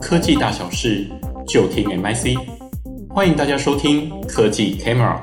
科技大小事就听 MIC，欢迎大家收听科技 Camera。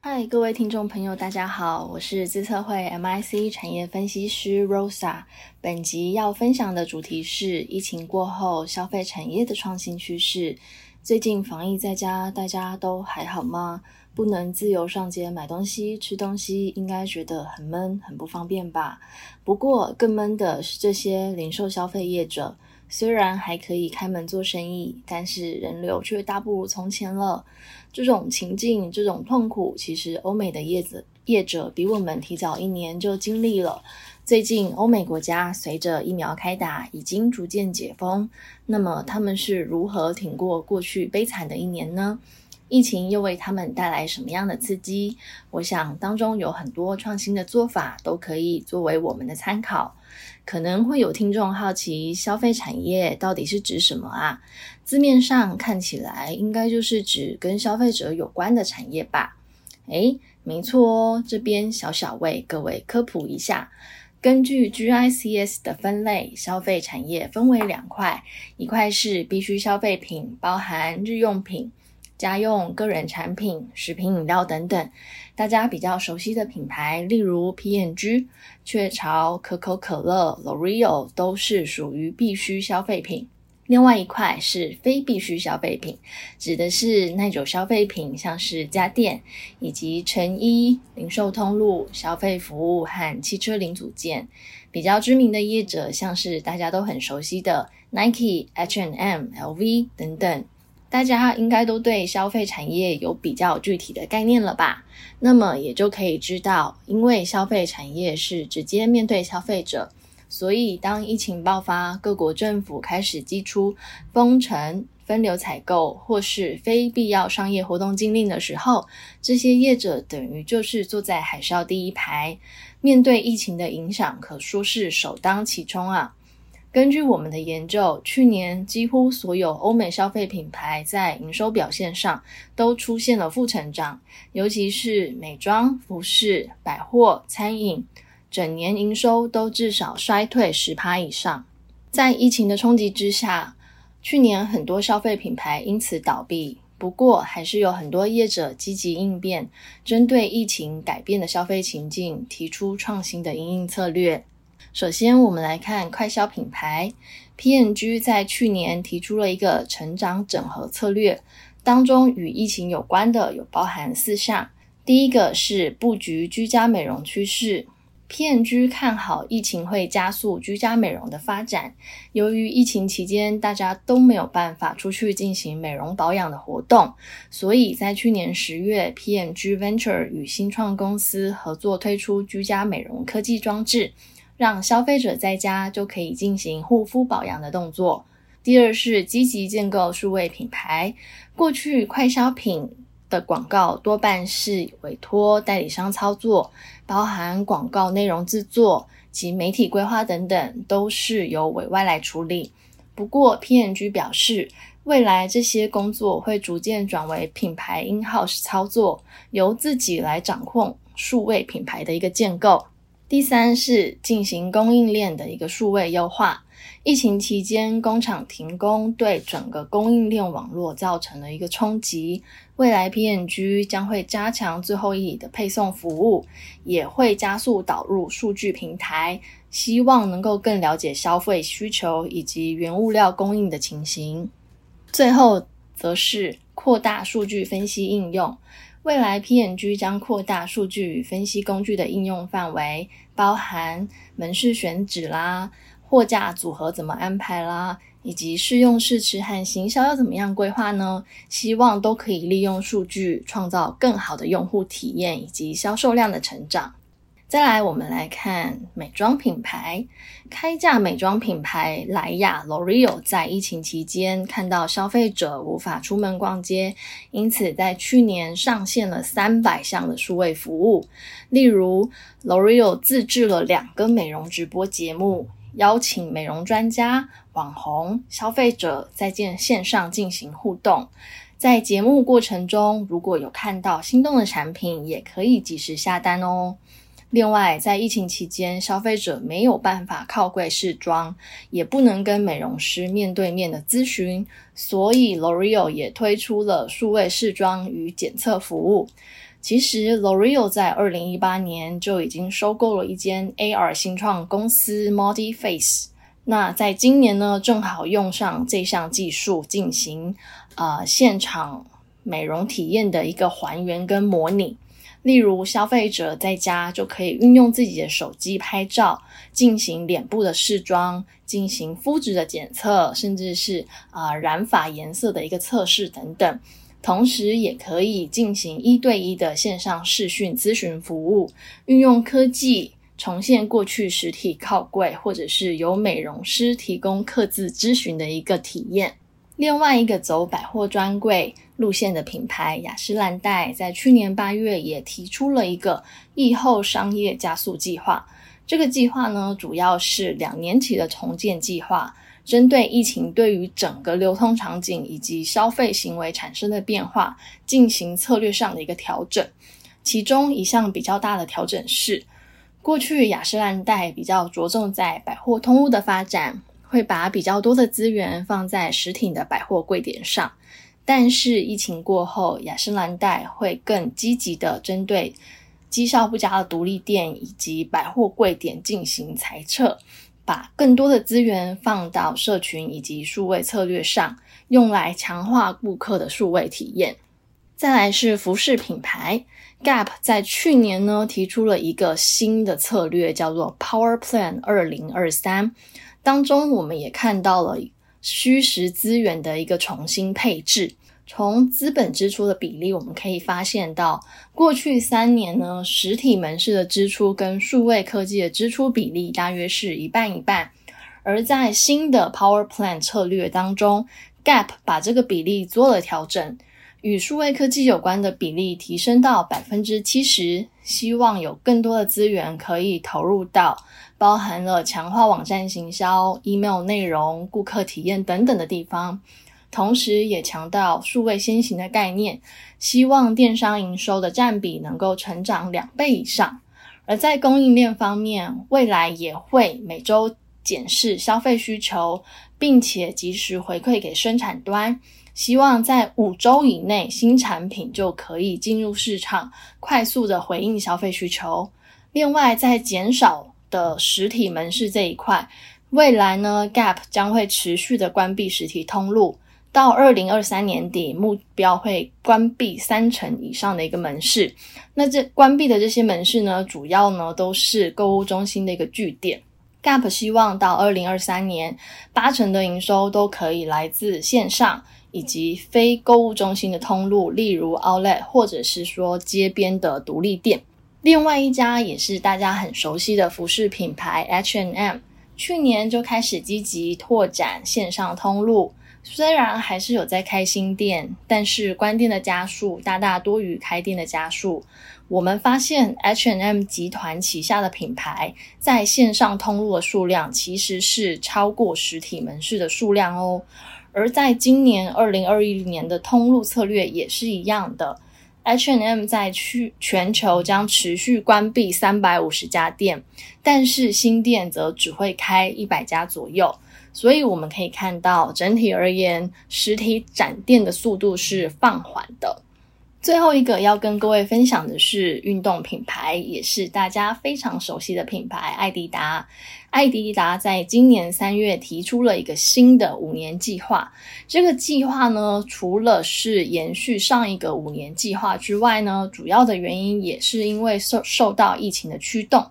嗨，各位听众朋友，大家好，我是资策会 MIC 产业分析师 Rosa。本集要分享的主题是疫情过后消费产业的创新趋势。最近防疫在家，大家都还好吗？不能自由上街买东西、吃东西，应该觉得很闷、很不方便吧？不过更闷的是这些零售消费业者，虽然还可以开门做生意，但是人流却大不如从前了。这种情境、这种痛苦，其实欧美的业子业者比我们提早一年就经历了。最近，欧美国家随着疫苗开打，已经逐渐解封。那么，他们是如何挺过过去悲惨的一年呢？疫情又为他们带来什么样的刺激？我想，当中有很多创新的做法，都可以作为我们的参考。可能会有听众好奇，消费产业到底是指什么啊？字面上看起来，应该就是指跟消费者有关的产业吧？诶，没错哦，这边小小为各位科普一下。根据 GICS 的分类，消费产业分为两块，一块是必需消费品，包含日用品、家用、个人产品、食品饮料等等，大家比较熟悉的品牌，例如 P&G、雀巢、可口可乐、L'Oreal 都是属于必需消费品。另外一块是非必需消费品，指的是耐久消费品，像是家电以及成衣、零售通路、消费服务和汽车零组件。比较知名的业者，像是大家都很熟悉的 Nike、H&M、LV 等等，大家应该都对消费产业有比较具体的概念了吧？那么也就可以知道，因为消费产业是直接面对消费者。所以，当疫情爆发，各国政府开始祭出封城、分流采购或是非必要商业活动禁令的时候，这些业者等于就是坐在海啸第一排，面对疫情的影响，可说是首当其冲啊。根据我们的研究，去年几乎所有欧美消费品牌在营收表现上都出现了负成长，尤其是美妆、服饰、百货、餐饮。整年营收都至少衰退十趴以上，在疫情的冲击之下，去年很多消费品牌因此倒闭。不过，还是有很多业者积极应变，针对疫情改变的消费情境，提出创新的营运策略。首先，我们来看快消品牌 P&G 在去年提出了一个成长整合策略，当中与疫情有关的有包含四项。第一个是布局居家美容趋势。P&G 看好疫情会加速居家美容的发展。由于疫情期间大家都没有办法出去进行美容保养的活动，所以在去年十月，P&G Venture 与新创公司合作推出居家美容科技装置，让消费者在家就可以进行护肤保养的动作。第二是积极建构数位品牌。过去快消品的广告多半是委托代理商操作，包含广告内容制作及媒体规划等等，都是由委外来处理。不过 PNG 表示，未来这些工作会逐渐转为品牌 in-house 操作，由自己来掌控数位品牌的一个建构。第三是进行供应链的一个数位优化。疫情期间，工厂停工，对整个供应链网络造成了一个冲击。未来 PNG 将会加强最后一里的配送服务，也会加速导入数据平台，希望能够更了解消费需求以及原物料供应的情形。最后，则是扩大数据分析应用。未来，PNG 将扩大数据与分析工具的应用范围，包含门市选址啦。货架组合怎么安排啦，以及试用试吃和行销要怎么样规划呢？希望都可以利用数据创造更好的用户体验以及销售量的成长。再来，我们来看美妆品牌，开架美妆品牌莱雅 L'Oreal 在疫情期间看到消费者无法出门逛街，因此在去年上线了三百项的数位服务，例如 L'Oreal 自制了两个美容直播节目。邀请美容专家、网红、消费者在线线上进行互动，在节目过程中，如果有看到心动的产品，也可以及时下单哦。另外，在疫情期间，消费者没有办法靠柜试妆，也不能跟美容师面对面的咨询，所以 L'Oreal 也推出了数位试妆与检测服务。其实，L'Oreal 在二零一八年就已经收购了一间 AR 新创公司 ModiFace。那在今年呢，正好用上这项技术进行呃现场美容体验的一个还原跟模拟。例如，消费者在家就可以运用自己的手机拍照，进行脸部的试妆，进行肤质的检测，甚至是啊、染发颜色的一个测试等等。同时，也可以进行一对一的线上视讯咨询服务，运用科技重现过去实体靠柜或者是由美容师提供客制咨询的一个体验。另外一个走百货专柜路线的品牌雅诗兰黛，在去年八月也提出了一个疫后商业加速计划。这个计划呢，主要是两年期的重建计划，针对疫情对于整个流通场景以及消费行为产生的变化，进行策略上的一个调整。其中一项比较大的调整是，过去雅诗兰黛比较着重在百货通路的发展。会把比较多的资源放在实体的百货柜点上，但是疫情过后，雅诗兰黛会更积极的针对绩效不佳的独立店以及百货柜点进行裁撤，把更多的资源放到社群以及数位策略上，用来强化顾客的数位体验。再来是服饰品牌 Gap，在去年呢提出了一个新的策略，叫做 Power Plan 二零二三。当中，我们也看到了虚实资源的一个重新配置。从资本支出的比例，我们可以发现到，过去三年呢，实体门市的支出跟数位科技的支出比例大约是一半一半。而在新的 Power Plan 策略当中，Gap 把这个比例做了调整，与数位科技有关的比例提升到百分之七十，希望有更多的资源可以投入到。包含了强化网站行销、email 内容、顾客体验等等的地方，同时也强调数位先行的概念，希望电商营收的占比能够成长两倍以上。而在供应链方面，未来也会每周检视消费需求，并且及时回馈给生产端，希望在五周以内新产品就可以进入市场，快速的回应消费需求。另外，在减少的实体门市这一块，未来呢，Gap 将会持续的关闭实体通路，到二零二三年底，目标会关闭三成以上的一个门市。那这关闭的这些门市呢，主要呢都是购物中心的一个据点。Gap 希望到二零二三年，八成的营收都可以来自线上以及非购物中心的通路，例如 Outlet 或者是说街边的独立店。另外一家也是大家很熟悉的服饰品牌 H&M，去年就开始积极拓展线上通路，虽然还是有在开新店，但是关店的家数大大多于开店的家数。我们发现 H&M 集团旗下的品牌在线上通路的数量其实是超过实体门市的数量哦。而在今年二零二一年的通路策略也是一样的。H&M 在去全球将持续关闭三百五十家店，但是新店则只会开一百家左右。所以我们可以看到，整体而言，实体展店的速度是放缓的。最后一个要跟各位分享的是运动品牌，也是大家非常熟悉的品牌——艾迪达。艾迪达在今年三月提出了一个新的五年计划。这个计划呢，除了是延续上一个五年计划之外呢，主要的原因也是因为受受到疫情的驱动。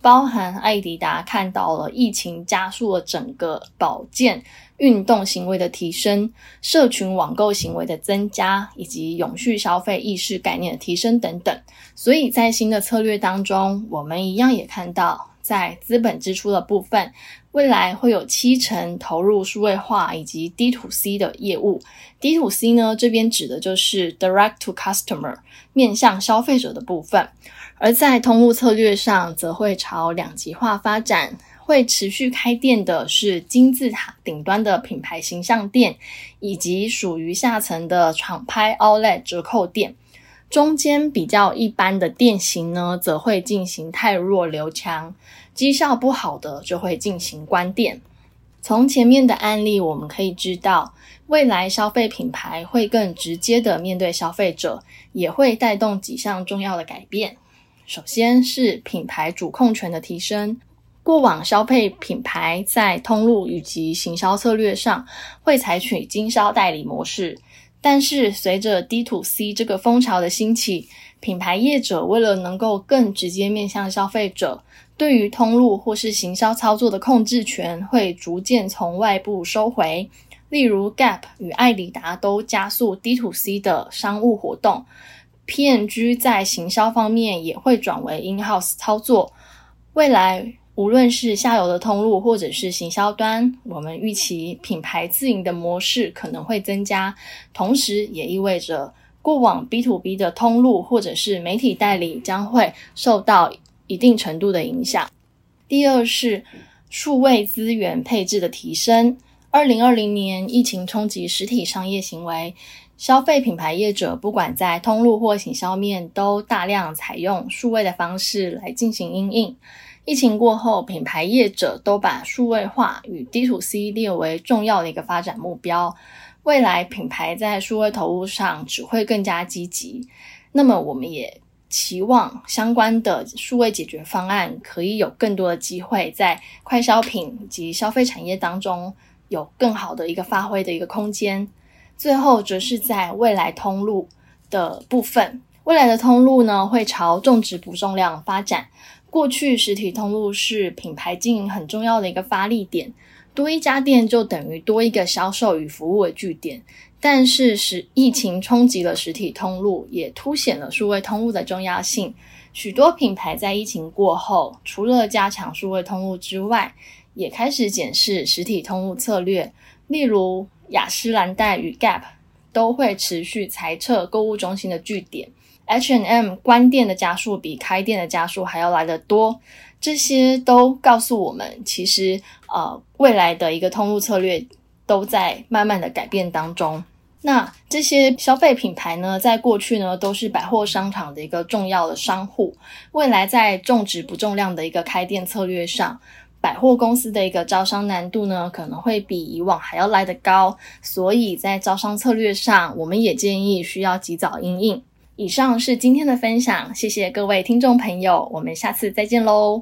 包含爱迪达看到了疫情加速了整个保健运动行为的提升，社群网购行为的增加，以及永续消费意识概念的提升等等。所以在新的策略当中，我们一样也看到，在资本支出的部分，未来会有七成投入数位化以及 D to C 的业务。D to C 呢，这边指的就是 Direct to Customer，面向消费者的部分。而在通路策略上，则会朝两极化发展，会持续开店的是金字塔顶端的品牌形象店，以及属于下层的厂拍 Outlet 折扣店。中间比较一般的店型呢，则会进行汰弱留强，绩效不好的就会进行关店。从前面的案例，我们可以知道，未来消费品牌会更直接的面对消费者，也会带动几项重要的改变。首先是品牌主控权的提升。过往消费品牌在通路以及行销策略上会采取经销代理模式，但是随着 D to C 这个风潮的兴起，品牌业者为了能够更直接面向消费者，对于通路或是行销操作的控制权会逐渐从外部收回。例如，Gap 与艾迪达都加速 D to C 的商务活动，P&G 在行销方面也会转为 In-house 操作。未来，无论是下游的通路，或者是行销端，我们预期品牌自营的模式可能会增加，同时也意味着过往 B to B 的通路或者是媒体代理将会受到一定程度的影响。第二是数位资源配置的提升。二零二零年疫情冲击实体商业行为，消费品牌业者不管在通路或行销面，都大量采用数位的方式来进行应应。疫情过后，品牌业者都把数位化与 D to C 列为重要的一个发展目标。未来品牌在数位投入上只会更加积极。那么，我们也期望相关的数位解决方案可以有更多的机会在快消品及消费产业当中有更好的一个发挥的一个空间。最后，则是在未来通路的部分，未来的通路呢，会朝种植不重量发展。过去实体通路是品牌经营很重要的一个发力点，多一家店就等于多一个销售与服务的据点。但是，是疫情冲击了实体通路，也凸显了数位通路的重要性。许多品牌在疫情过后，除了加强数位通路之外，也开始检视实体通路策略。例如，雅诗兰黛与 Gap 都会持续裁撤购物中心的据点。H&M 关店的加速比开店的加速还要来得多，这些都告诉我们，其实呃未来的一个通路策略都在慢慢的改变当中。那这些消费品牌呢，在过去呢都是百货商场的一个重要的商户，未来在重质不重量的一个开店策略上，百货公司的一个招商难度呢可能会比以往还要来得高，所以在招商策略上，我们也建议需要及早应应。以上是今天的分享，谢谢各位听众朋友，我们下次再见喽。